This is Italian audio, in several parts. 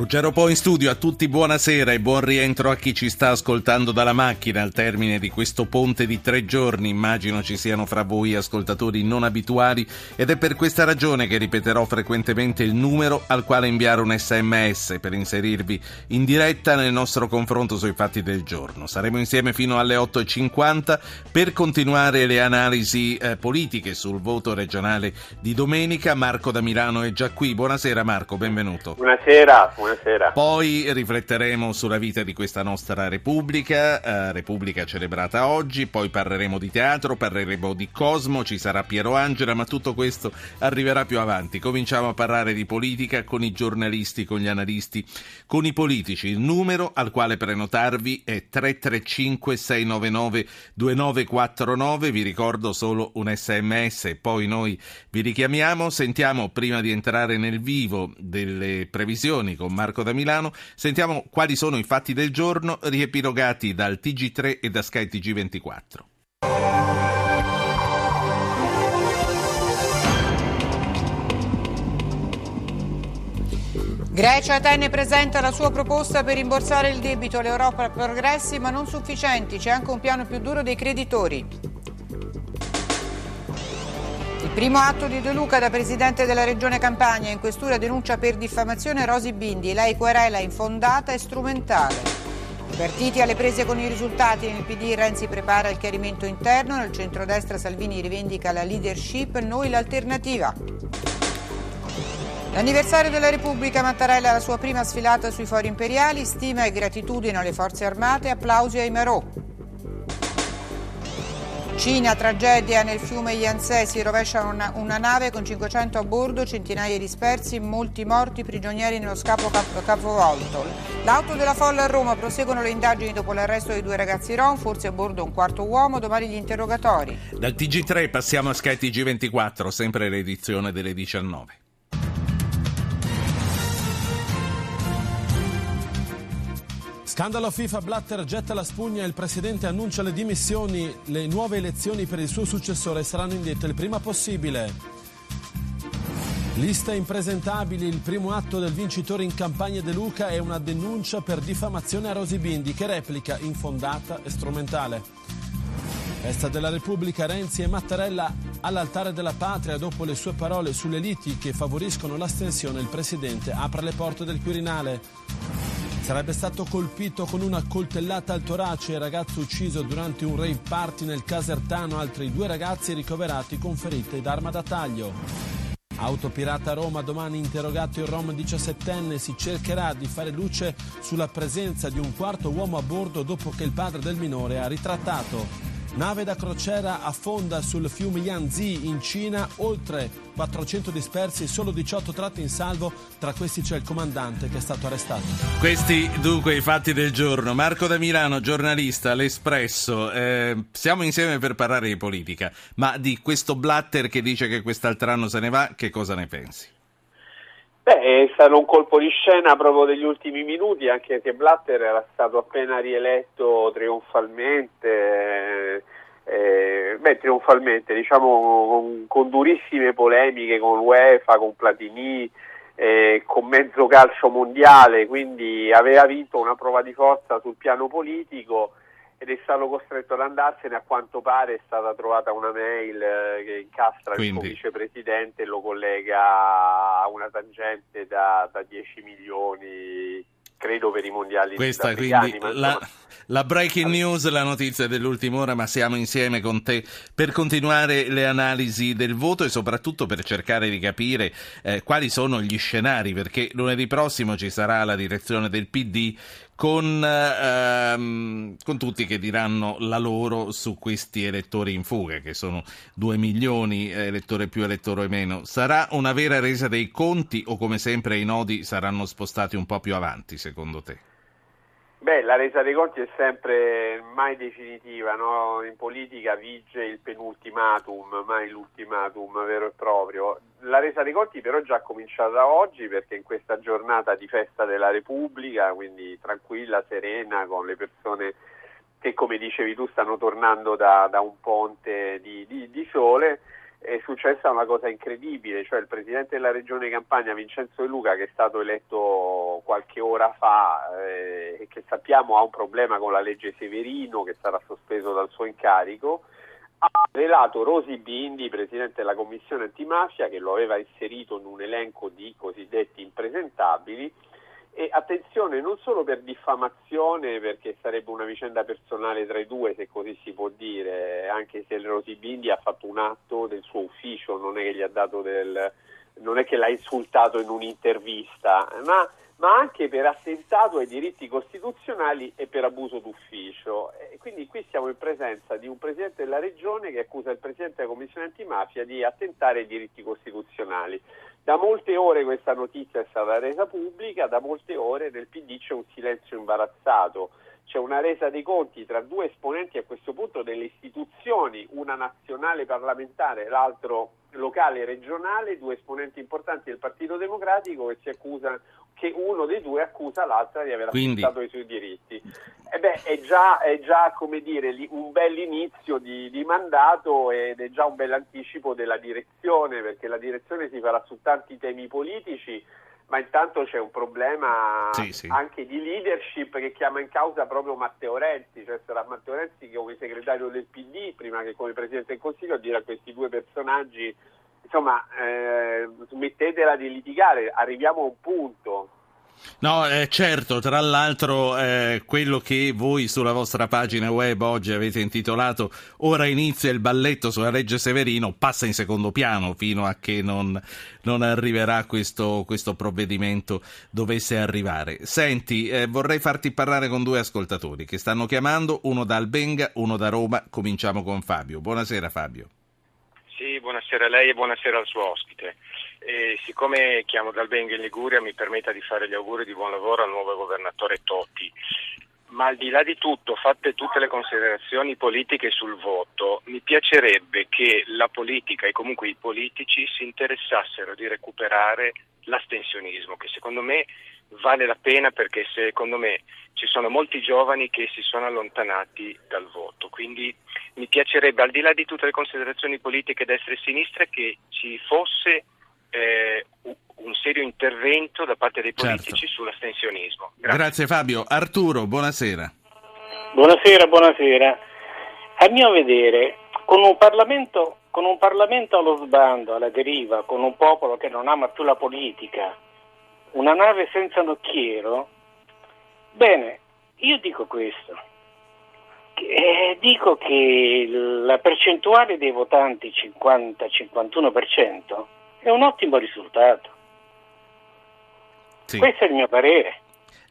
Ruggero Po in studio, a tutti buonasera e buon rientro a chi ci sta ascoltando dalla macchina al termine di questo ponte di tre giorni. Immagino ci siano fra voi ascoltatori non abituali ed è per questa ragione che ripeterò frequentemente il numero al quale inviare un sms per inserirvi in diretta nel nostro confronto sui fatti del giorno. Saremo insieme fino alle 8.50 per continuare le analisi eh, politiche sul voto regionale di domenica. Marco da Milano è già qui. Buonasera Marco, benvenuto. Buonasera. buonasera. Buonasera. Poi rifletteremo sulla vita di questa nostra Repubblica, eh, Repubblica celebrata oggi, poi parleremo di teatro, parleremo di Cosmo, ci sarà Piero Angela, ma tutto questo arriverà più avanti. Cominciamo a parlare di politica con i giornalisti, con gli analisti, con i politici. Il numero al quale prenotarvi è 335 699 2949, vi ricordo solo un sms poi noi vi richiamiamo. Sentiamo prima di entrare nel vivo delle previsioni con Marco da Milano. Sentiamo quali sono i fatti del giorno riepilogati dal TG3 e da Sky TG24. Grecia Atene presenta la sua proposta per rimborsare il debito. L'Europa ha progressi ma non sufficienti. C'è anche un piano più duro dei creditori. Primo atto di De Luca da presidente della regione Campania in questura denuncia per diffamazione Rosi Bindi. Lei querela infondata e strumentale. Partiti alle prese con i risultati, nel PD Renzi prepara il chiarimento interno, nel centrodestra Salvini rivendica la leadership, noi l'alternativa. L'anniversario della Repubblica Mattarella la sua prima sfilata sui fori imperiali, stima e gratitudine alle forze armate, applausi ai Marò. Cina, tragedia nel fiume Yangtze, si rovescia una, una, nave con 500 a bordo, centinaia dispersi, molti morti, prigionieri nello scafo cap- capovolto. L'auto della folla a Roma, proseguono le indagini dopo l'arresto dei due ragazzi Ron, forse a bordo un quarto uomo, domani gli interrogatori. Dal TG3 passiamo a Sky TG24, sempre l'edizione delle 19. Scandalo FIFA Blatter getta la spugna, il presidente annuncia le dimissioni, le nuove elezioni per il suo successore saranno indette il prima possibile. Liste impresentabili, il primo atto del vincitore in campagna De Luca è una denuncia per diffamazione a Rosi Bindi che replica infondata e strumentale. Festa della Repubblica, Renzi e Mattarella all'altare della patria dopo le sue parole sulle liti che favoriscono l'astensione il presidente apre le porte del Quirinale. Sarebbe stato colpito con una coltellata al torace il ragazzo ucciso durante un rave party nel Casertano, altri due ragazzi ricoverati con ferite d'arma da taglio. Autopirata Roma, domani interrogato il Rom 17enne, si cercherà di fare luce sulla presenza di un quarto uomo a bordo dopo che il padre del minore ha ritrattato. Nave da crociera affonda sul fiume Yangtze in Cina, oltre 400 dispersi, solo 18 tratti in salvo, tra questi c'è il comandante che è stato arrestato. Questi dunque i fatti del giorno. Marco da Milano, giornalista, l'Espresso, eh, siamo insieme per parlare di politica, ma di questo Blatter che dice che quest'altro anno se ne va, che cosa ne pensi? Beh, è stato un colpo di scena proprio degli ultimi minuti, anche perché Blatter era stato appena rieletto trionfalmente, eh, beh, trionfalmente, diciamo con, con, durissime polemiche con l'UEFA, con Platini, eh, con mezzo calcio mondiale, quindi aveva vinto una prova di forza sul piano politico ed è stato costretto ad andarsene, a quanto pare è stata trovata una mail eh, che incastra Quindi. il suo vicepresidente e lo collega a una tangente da, da 10 milioni credo per i mondiali questa quindi la, la, breaking news la notizia dell'ultima ora ma siamo insieme con te per continuare le analisi del voto e soprattutto per cercare di capire eh, quali sono gli scenari perché lunedì prossimo ci sarà la direzione del PD con, ehm, con, tutti che diranno la loro su questi elettori in fuga, che sono 2 milioni, eh, elettore più, elettore meno. Sarà una vera resa dei conti o come sempre i nodi saranno spostati un po' più avanti, secondo te? Beh, la resa dei conti è sempre mai definitiva, no? in politica vige il penultimatum, mai l'ultimatum vero e proprio. La resa dei conti però è già cominciata oggi perché in questa giornata di festa della Repubblica, quindi tranquilla, serena, con le persone che come dicevi tu stanno tornando da, da un ponte di, di, di sole, è successa una cosa incredibile, cioè il presidente della regione Campania, Vincenzo De Luca, che è stato eletto qualche ora fa eh, e che sappiamo ha un problema con la legge Severino che sarà sospeso dal suo incarico, ha rivelato Rosi Bindi, presidente della commissione antimafia, che lo aveva inserito in un elenco di cosiddetti impresentabili, e attenzione non solo per diffamazione, perché sarebbe una vicenda personale tra i due, se così si può dire, anche se Rosy Bindi ha fatto un atto del suo ufficio, non è che gli ha dato del, non è che l'ha insultato in un'intervista, ma, ma, anche per attentato ai diritti costituzionali e per abuso d'ufficio. E quindi qui siamo in presenza di un Presidente della Regione che accusa il Presidente della Commissione antimafia di attentare ai diritti costituzionali. Da molte ore questa notizia è stata resa pubblica, da molte ore nel PD c'è un silenzio imbarazzato, c'è una resa dei conti tra due esponenti a questo punto delle istituzioni, una nazionale parlamentare e l'altro locale e regionale, due esponenti importanti del Partito Democratico che si accusano che uno dei due accusa l'altra di aver Quindi... i suoi diritti. E beh, è già, è già come dire, un bel inizio di, di, mandato ed è già un bel anticipo della direzione, perché la direzione si farà su tanti temi politici, ma intanto c'è un problema sì, sì. anche di leadership che chiama in causa proprio Matteo Renzi, cioè sarà Matteo Renzi che come segretario del PD, prima che come Presidente del Consiglio, a dire a questi due personaggi insomma, eh, smettetela di litigare, arriviamo a un punto. No, eh, certo, tra l'altro eh, quello che voi sulla vostra pagina web oggi avete intitolato Ora inizia il balletto sulla legge Severino passa in secondo piano fino a che non, non arriverà questo, questo, provvedimento dovesse arrivare. Senti, eh, vorrei farti parlare con due ascoltatori che stanno chiamando, uno da Albenga, uno da Roma. Cominciamo con Fabio. Buonasera Fabio. Sì, buonasera a lei e buonasera al suo ospite. E siccome chiamo dal Benga in Liguria mi permetta di fare gli auguri di buon lavoro al nuovo governatore Totti. Ma al di là di tutto, fatte tutte le considerazioni politiche sul voto, mi piacerebbe che la politica e comunque i politici si interessassero di recuperare l'astensionismo, che secondo me vale la pena perché secondo me ci sono molti giovani che si sono allontanati dal voto. Quindi mi piacerebbe, al di là di tutte le considerazioni politiche destra e sinistra, che ci fosse eh, un serio intervento da parte dei certo. politici certo. sull'astensionismo. Grazie. Grazie Fabio. Arturo, buonasera. Buonasera, buonasera. A mio vedere, con un Parlamento, con un Parlamento allo sbando, alla deriva, con un popolo che non ama più la politica, una nave senza nocchiero, bene, io dico questo. Eh, dico che la percentuale dei votanti 50-51% è un ottimo risultato. Sì. Questo è il mio parere.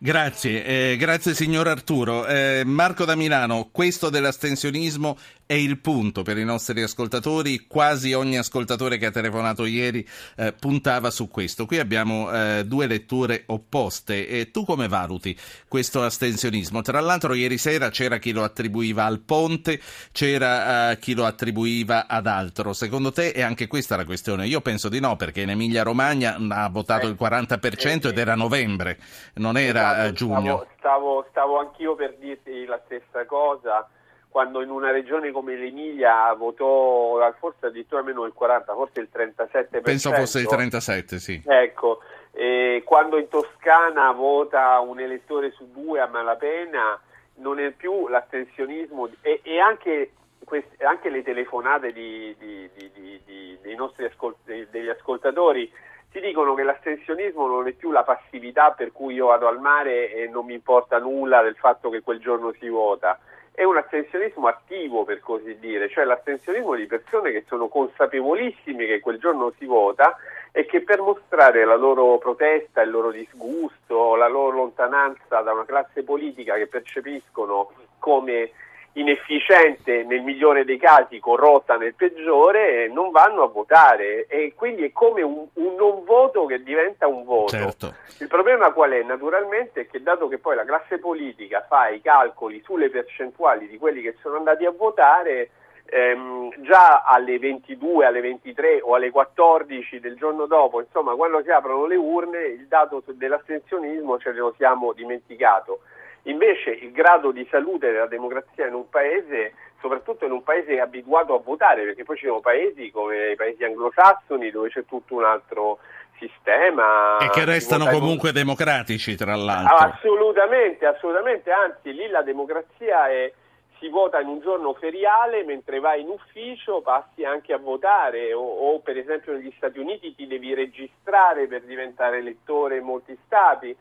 Grazie, eh, grazie signor Arturo. Eh, Marco da Milano, questo dell'astensionismo è il punto per i nostri ascoltatori. Quasi ogni ascoltatore che ha telefonato ieri eh, puntava su questo. Qui abbiamo eh, due letture opposte. E tu come valuti questo astensionismo? Tra l'altro, ieri sera c'era chi lo attribuiva al ponte, c'era uh, chi lo attribuiva ad altro. Secondo te è anche questa la questione? Io penso di no, perché in Emilia Romagna ha votato il 40% ed era novembre, non era uh, giugno. Stavo, stavo, stavo anch'io per dirti la stessa cosa quando in una regione come l'Emilia votò forse addirittura meno del 40, forse il 37%. Penso fosse il 37, sì. Ecco, eh, quando in Toscana vota un elettore su due a malapena, non è più l'astensionismo e, e anche, queste, anche, le telefonate di, di, di, dei nostri ascolt- degli ascoltatori ti dicono che l'astensionismo non è più la passività per cui io vado al mare e non mi importa nulla del fatto che quel giorno si vota. È un astensionismo attivo per così dire, cioè l'astensionismo di persone che sono consapevolissime che quel giorno si vota e che per mostrare la loro protesta, il loro disgusto, la loro lontananza da una classe politica che percepiscono come inefficiente nel migliore dei casi, corrotta nel peggiore, non vanno a votare e quindi è come un, un non voto che diventa un voto. Certo. Il problema qual è? Naturalmente è che dato che poi la classe politica fa i calcoli sulle percentuali di quelli che sono andati a votare, ehm, già alle 22, alle 23 o alle 14 del giorno dopo, insomma quando si aprono le urne, il dato dell'astensionismo ce lo siamo dimenticato. Invece il grado di salute della democrazia in un paese, soprattutto in un paese abituato a votare, perché poi ci sono paesi come i paesi anglosassoni dove c'è tutto un altro sistema. E che restano comunque con... democratici, tra l'altro. Assolutamente, assolutamente, anzi lì la democrazia è, si vota in un giorno feriale, mentre vai in ufficio passi anche a votare o, o per esempio negli Stati Uniti ti devi registrare per diventare elettore in molti stati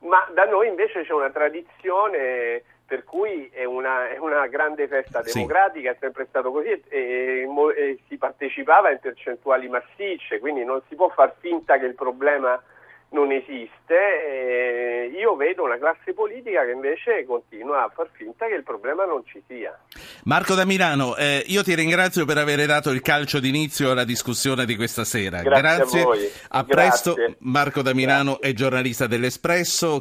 ma da noi invece c'è una tradizione per cui è una, è una grande festa democratica, sì. è sempre stato così e, e, e, si partecipava in percentuali massicce, quindi non si può far finta che il problema non esiste. Eh, io vedo una classe politica che invece continua a far finta che il problema non ci sia. Marco da Milano, eh, io ti ringrazio per aver dato il calcio d'inizio alla discussione di questa sera. Grazie, Grazie. a. A presto, Marco da Milano Grazie. è giornalista dell'Espresso.